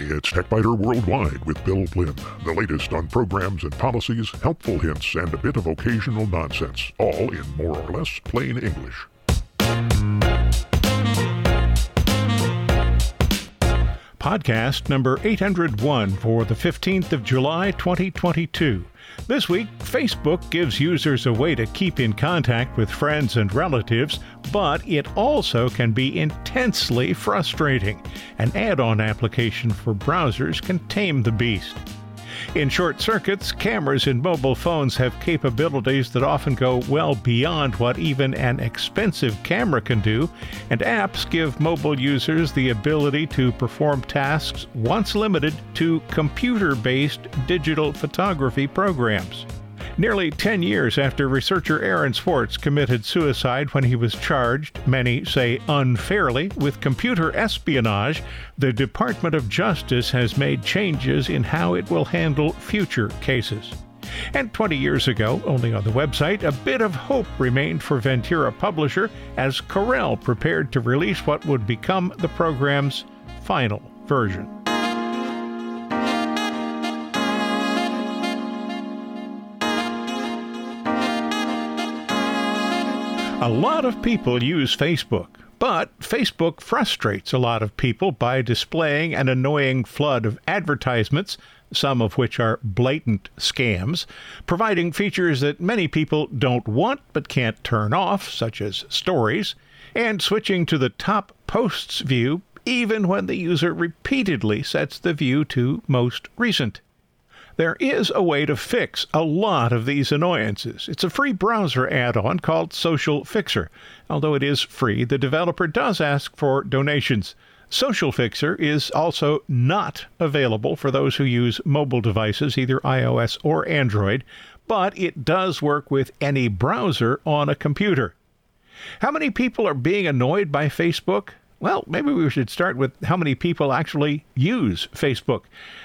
It's TechByter Worldwide with Bill Blinn. The latest on programs and policies, helpful hints, and a bit of occasional nonsense, all in more or less plain English. Podcast number 801 for the 15th of July 2022. This week, Facebook gives users a way to keep in contact with friends and relatives, but it also can be intensely frustrating. An add on application for browsers can tame the beast. In short circuits, cameras in mobile phones have capabilities that often go well beyond what even an expensive camera can do, and apps give mobile users the ability to perform tasks once limited to computer based digital photography programs. Nearly 10 years after researcher Aaron Swartz committed suicide when he was charged, many say unfairly, with computer espionage, the Department of Justice has made changes in how it will handle future cases. And 20 years ago, only on the website, a bit of hope remained for Ventura Publisher as Corel prepared to release what would become the program's final version. A lot of people use Facebook, but Facebook frustrates a lot of people by displaying an annoying flood of advertisements, some of which are blatant scams, providing features that many people don't want but can't turn off, such as stories, and switching to the top posts view even when the user repeatedly sets the view to most recent. There is a way to fix a lot of these annoyances. It's a free browser add on called Social Fixer. Although it is free, the developer does ask for donations. Social Fixer is also not available for those who use mobile devices, either iOS or Android, but it does work with any browser on a computer. How many people are being annoyed by Facebook? Well, maybe we should start with how many people actually use Facebook.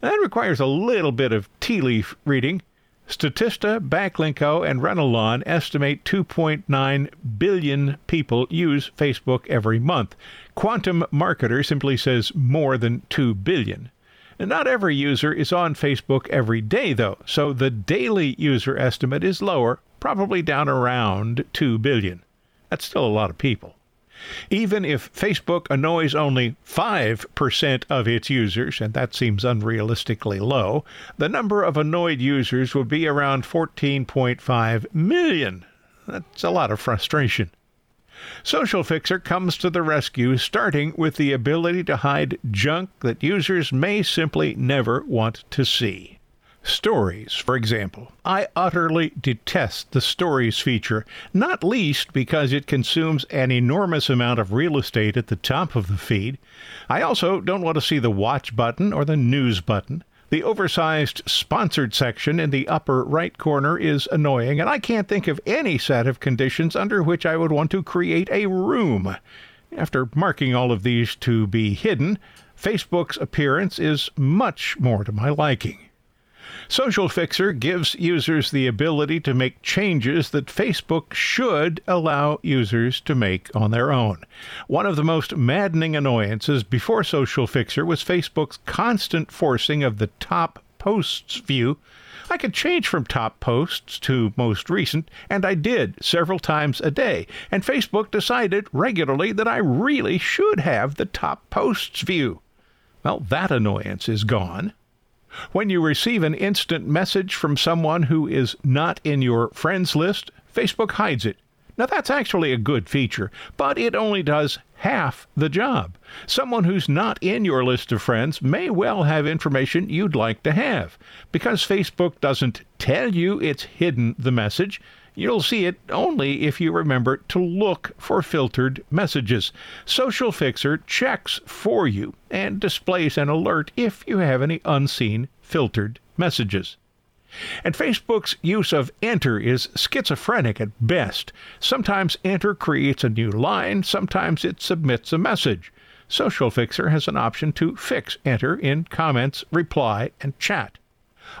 That requires a little bit of tea leaf reading. Statista, Backlinko, and Renaulon estimate 2.9 billion people use Facebook every month. Quantum Marketer simply says more than 2 billion. And not every user is on Facebook every day, though, so the daily user estimate is lower, probably down around 2 billion. That's still a lot of people. Even if Facebook annoys only 5% of its users, and that seems unrealistically low, the number of annoyed users would be around 14.5 million. That's a lot of frustration. Social Fixer comes to the rescue, starting with the ability to hide junk that users may simply never want to see. Stories, for example. I utterly detest the Stories feature, not least because it consumes an enormous amount of real estate at the top of the feed. I also don't want to see the Watch button or the News button. The oversized sponsored section in the upper right corner is annoying, and I can't think of any set of conditions under which I would want to create a room. After marking all of these to be hidden, Facebook's appearance is much more to my liking. Social Fixer gives users the ability to make changes that Facebook should allow users to make on their own. One of the most maddening annoyances before Social Fixer was Facebook's constant forcing of the top posts view. I could change from top posts to most recent, and I did several times a day. And Facebook decided regularly that I really should have the top posts view. Well, that annoyance is gone. When you receive an instant message from someone who is not in your friends list, Facebook hides it. Now, that's actually a good feature, but it only does half the job. Someone who's not in your list of friends may well have information you'd like to have. Because Facebook doesn't tell you it's hidden the message, You'll see it only if you remember to look for filtered messages. Social Fixer checks for you and displays an alert if you have any unseen filtered messages. And Facebook's use of enter is schizophrenic at best. Sometimes enter creates a new line, sometimes it submits a message. Social Fixer has an option to fix enter in comments, reply, and chat.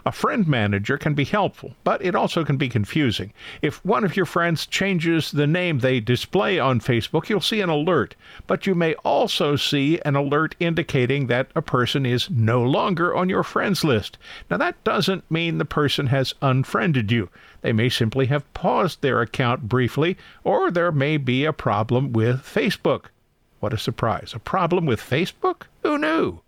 A friend manager can be helpful, but it also can be confusing. If one of your friends changes the name they display on Facebook, you'll see an alert, but you may also see an alert indicating that a person is no longer on your friends list. Now, that doesn't mean the person has unfriended you. They may simply have paused their account briefly, or there may be a problem with Facebook. What a surprise. A problem with Facebook? Who knew?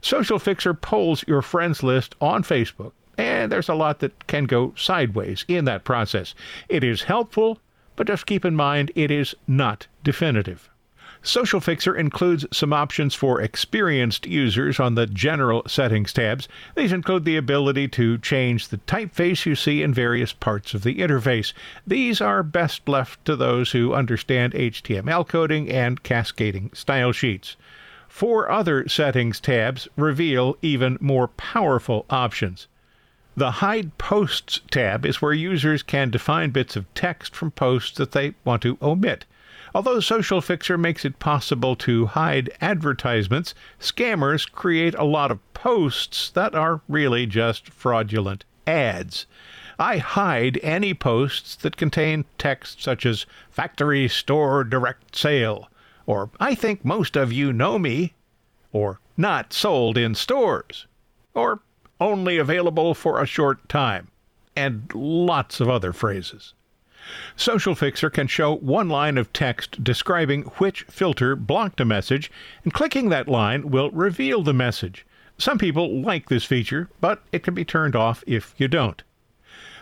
Social Fixer polls your friends list on Facebook, and there's a lot that can go sideways in that process. It is helpful, but just keep in mind it is not definitive. Social Fixer includes some options for experienced users on the General Settings tabs. These include the ability to change the typeface you see in various parts of the interface. These are best left to those who understand HTML coding and cascading style sheets. Four other settings tabs reveal even more powerful options. The Hide Posts tab is where users can define bits of text from posts that they want to omit. Although Social Fixer makes it possible to hide advertisements, scammers create a lot of posts that are really just fraudulent ads. I hide any posts that contain text such as factory store direct sale or I think most of you know me, or not sold in stores, or only available for a short time, and lots of other phrases. Social Fixer can show one line of text describing which filter blocked a message, and clicking that line will reveal the message. Some people like this feature, but it can be turned off if you don't.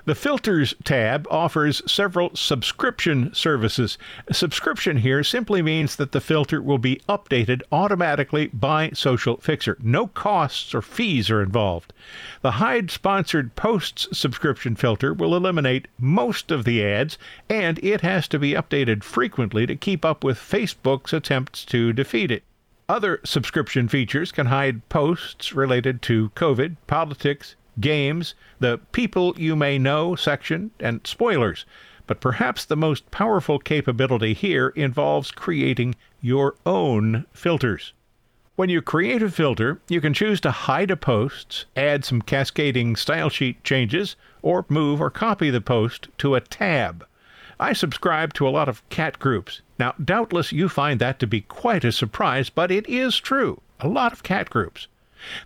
The Filters tab offers several subscription services. A subscription here simply means that the filter will be updated automatically by Social Fixer. No costs or fees are involved. The Hide Sponsored Posts subscription filter will eliminate most of the ads, and it has to be updated frequently to keep up with Facebook's attempts to defeat it. Other subscription features can hide posts related to COVID, politics, games, the People You May Know section, and spoilers. But perhaps the most powerful capability here involves creating your own filters. When you create a filter, you can choose to hide a post, add some cascading style sheet changes, or move or copy the post to a tab. I subscribe to a lot of cat groups. Now, doubtless you find that to be quite a surprise, but it is true. A lot of cat groups.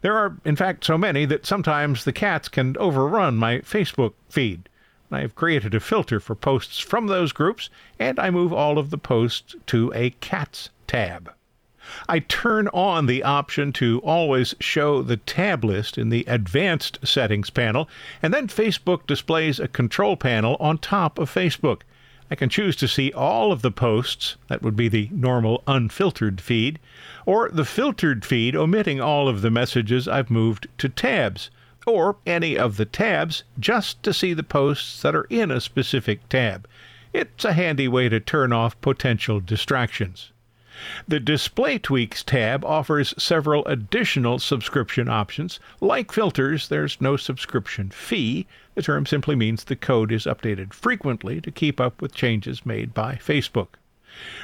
There are, in fact, so many that sometimes the cats can overrun my Facebook feed. I have created a filter for posts from those groups, and I move all of the posts to a cats tab. I turn on the option to always show the tab list in the advanced settings panel, and then Facebook displays a control panel on top of Facebook. I can choose to see all of the posts, that would be the normal unfiltered feed, or the filtered feed omitting all of the messages I've moved to tabs, or any of the tabs just to see the posts that are in a specific tab. It's a handy way to turn off potential distractions. The Display Tweaks tab offers several additional subscription options. Like filters, there's no subscription fee. The term simply means the code is updated frequently to keep up with changes made by Facebook.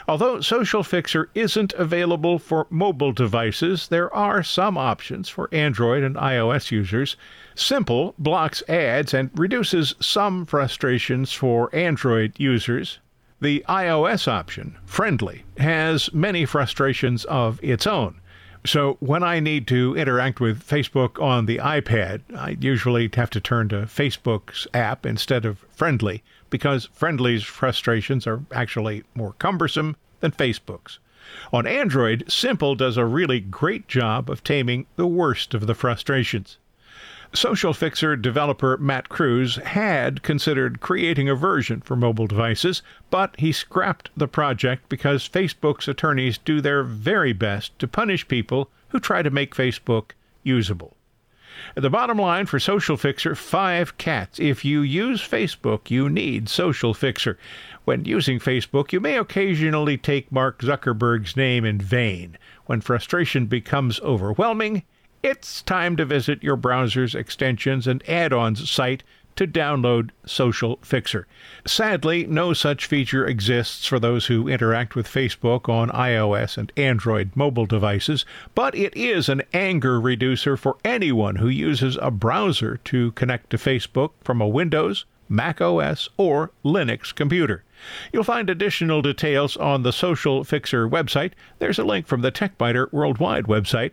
Although Social Fixer isn't available for mobile devices, there are some options for Android and iOS users. Simple blocks ads and reduces some frustrations for Android users. The iOS option, Friendly, has many frustrations of its own. So when I need to interact with Facebook on the iPad, I usually have to turn to Facebook's app instead of Friendly because Friendly's frustrations are actually more cumbersome than Facebook's. On Android, Simple does a really great job of taming the worst of the frustrations. Social Fixer developer Matt Kruse had considered creating a version for mobile devices, but he scrapped the project because Facebook's attorneys do their very best to punish people who try to make Facebook usable. The bottom line for Social Fixer five cats. If you use Facebook, you need Social Fixer. When using Facebook, you may occasionally take Mark Zuckerberg's name in vain. When frustration becomes overwhelming, it's time to visit your browser's extensions and add ons site to download Social Fixer. Sadly, no such feature exists for those who interact with Facebook on iOS and Android mobile devices, but it is an anger reducer for anyone who uses a browser to connect to Facebook from a Windows, Mac OS, or Linux computer. You'll find additional details on the Social Fixer website. There's a link from the TechByter Worldwide website,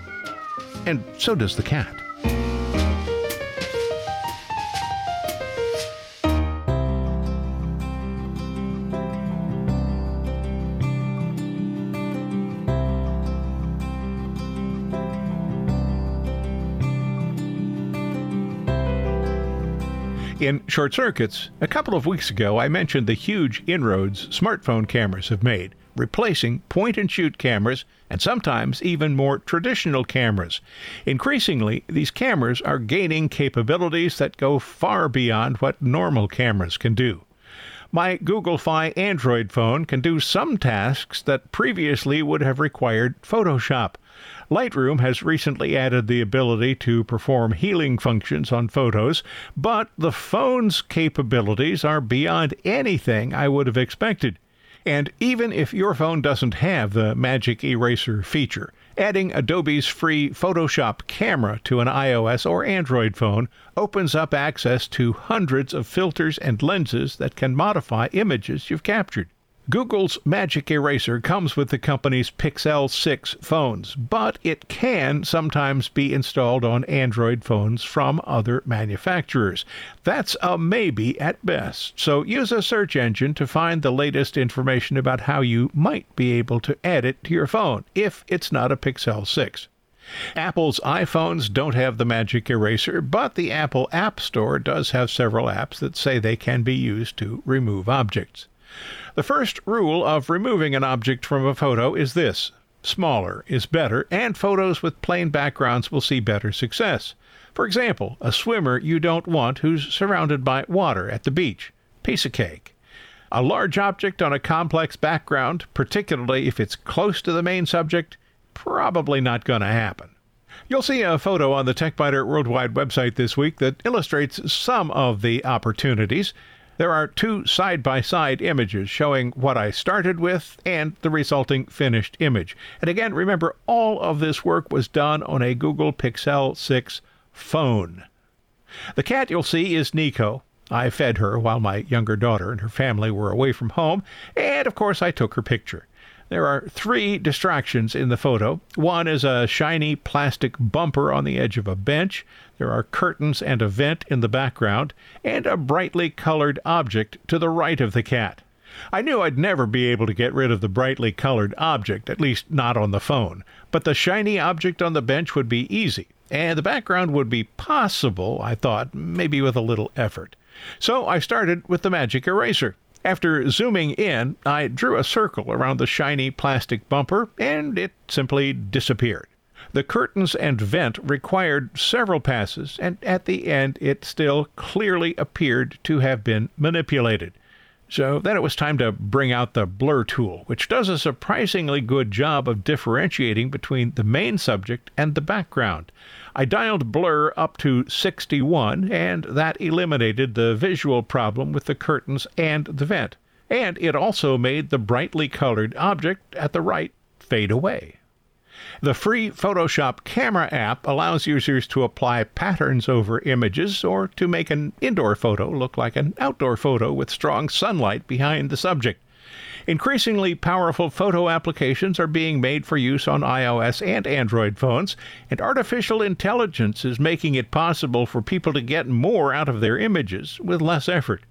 And so does the cat. In Short Circuits, a couple of weeks ago, I mentioned the huge inroads smartphone cameras have made, replacing point and shoot cameras and sometimes even more traditional cameras. Increasingly, these cameras are gaining capabilities that go far beyond what normal cameras can do. My Google Fi Android phone can do some tasks that previously would have required Photoshop. Lightroom has recently added the ability to perform healing functions on photos, but the phone's capabilities are beyond anything I would have expected. And even if your phone doesn't have the Magic Eraser feature, adding Adobe's free Photoshop camera to an iOS or Android phone opens up access to hundreds of filters and lenses that can modify images you've captured. Google's Magic Eraser comes with the company's Pixel 6 phones, but it can sometimes be installed on Android phones from other manufacturers. That's a maybe at best, so use a search engine to find the latest information about how you might be able to add it to your phone if it's not a Pixel 6. Apple's iPhones don't have the Magic Eraser, but the Apple App Store does have several apps that say they can be used to remove objects. The first rule of removing an object from a photo is this smaller is better, and photos with plain backgrounds will see better success. For example, a swimmer you don't want who's surrounded by water at the beach. Piece of cake. A large object on a complex background, particularly if it's close to the main subject, probably not going to happen. You'll see a photo on the TechByter Worldwide website this week that illustrates some of the opportunities. There are two side by side images showing what I started with and the resulting finished image. And again, remember, all of this work was done on a Google Pixel 6 phone. The cat you'll see is Nico. I fed her while my younger daughter and her family were away from home, and of course I took her picture. There are three distractions in the photo. One is a shiny plastic bumper on the edge of a bench. There are curtains and a vent in the background, and a brightly colored object to the right of the cat. I knew I'd never be able to get rid of the brightly colored object, at least not on the phone, but the shiny object on the bench would be easy, and the background would be possible, I thought, maybe with a little effort. So I started with the magic eraser. After zooming in, I drew a circle around the shiny plastic bumper, and it simply disappeared. The curtains and vent required several passes, and at the end it still clearly appeared to have been manipulated. So then it was time to bring out the blur tool, which does a surprisingly good job of differentiating between the main subject and the background. I dialed blur up to 61, and that eliminated the visual problem with the curtains and the vent. And it also made the brightly colored object at the right fade away. The free Photoshop Camera app allows users to apply patterns over images or to make an indoor photo look like an outdoor photo with strong sunlight behind the subject. Increasingly powerful photo applications are being made for use on iOS and Android phones, and artificial intelligence is making it possible for people to get more out of their images with less effort.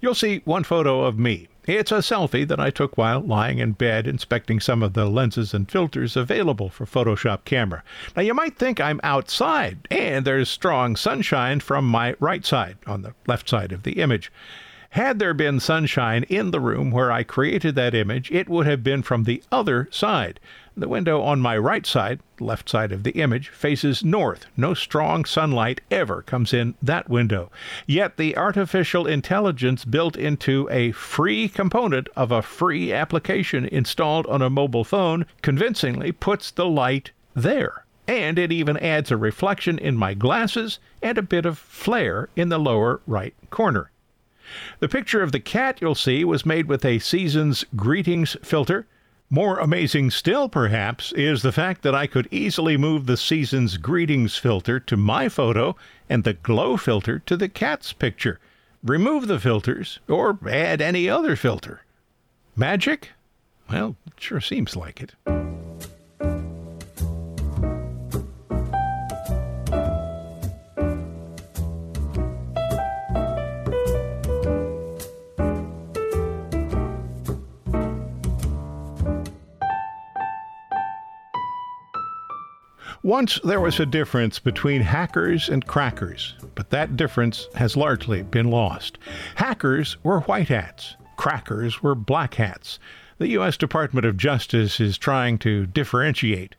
You'll see one photo of me It's a selfie that I took while lying in bed inspecting some of the lenses and filters available for Photoshop camera. Now, you might think I'm outside, and there's strong sunshine from my right side on the left side of the image. Had there been sunshine in the room where I created that image, it would have been from the other side. The window on my right side, left side of the image, faces north. No strong sunlight ever comes in that window. Yet the artificial intelligence built into a free component of a free application installed on a mobile phone convincingly puts the light there. And it even adds a reflection in my glasses and a bit of flare in the lower right corner. The picture of the cat you'll see was made with a Seasons Greetings filter more amazing still, perhaps, is the fact that I could easily move the season's greetings filter to my photo and the glow filter to the cat's picture. Remove the filters or add any other filter. Magic? Well, sure seems like it. Once there was a difference between hackers and crackers, but that difference has largely been lost. Hackers were white hats, crackers were black hats. The U.S. Department of Justice is trying to differentiate.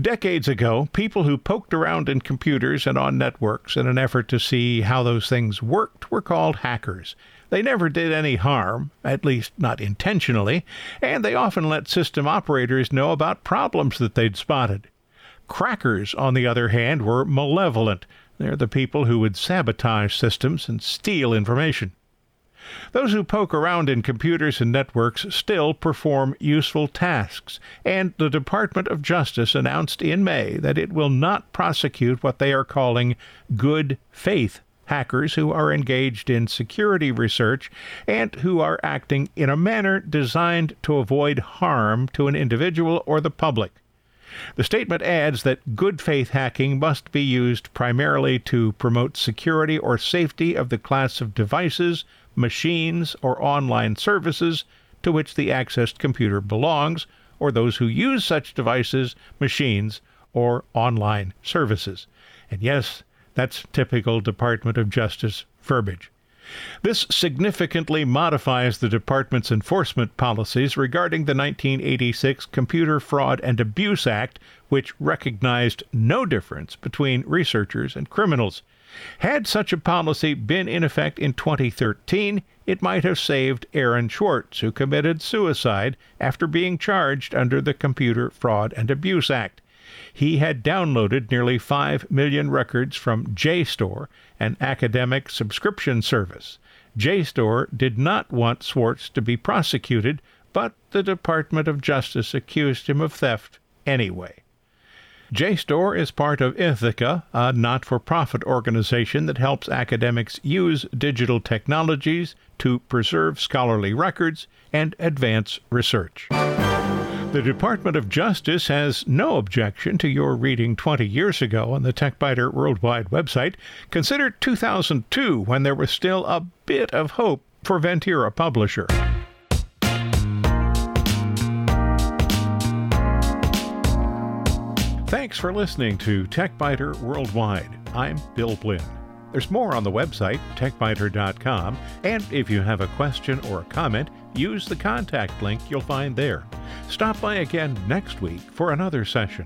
Decades ago, people who poked around in computers and on networks in an effort to see how those things worked were called hackers. They never did any harm, at least not intentionally, and they often let system operators know about problems that they'd spotted. Crackers, on the other hand, were malevolent. They're the people who would sabotage systems and steal information. Those who poke around in computers and networks still perform useful tasks, and the Department of Justice announced in May that it will not prosecute what they are calling good faith hackers who are engaged in security research and who are acting in a manner designed to avoid harm to an individual or the public. The statement adds that good faith hacking must be used primarily to promote security or safety of the class of devices, machines, or online services to which the accessed computer belongs, or those who use such devices, machines, or online services. And yes, that's typical Department of Justice verbiage. This significantly modifies the Department's enforcement policies regarding the 1986 Computer Fraud and Abuse Act, which recognized no difference between researchers and criminals. Had such a policy been in effect in 2013, it might have saved Aaron Swartz, who committed suicide after being charged under the Computer Fraud and Abuse Act. He had downloaded nearly 5 million records from JSTOR, an academic subscription service. JSTOR did not want Swartz to be prosecuted, but the Department of Justice accused him of theft anyway. JSTOR is part of ITHAKA, a not for profit organization that helps academics use digital technologies to preserve scholarly records and advance research. The Department of Justice has no objection to your reading 20 years ago on the TechByter Worldwide website. Consider 2002 when there was still a bit of hope for Ventura Publisher. Thanks for listening to TechByter Worldwide. I'm Bill Blinn. There's more on the website, techbyter.com, and if you have a question or a comment, use the contact link you'll find there. Stop by again next week for another session.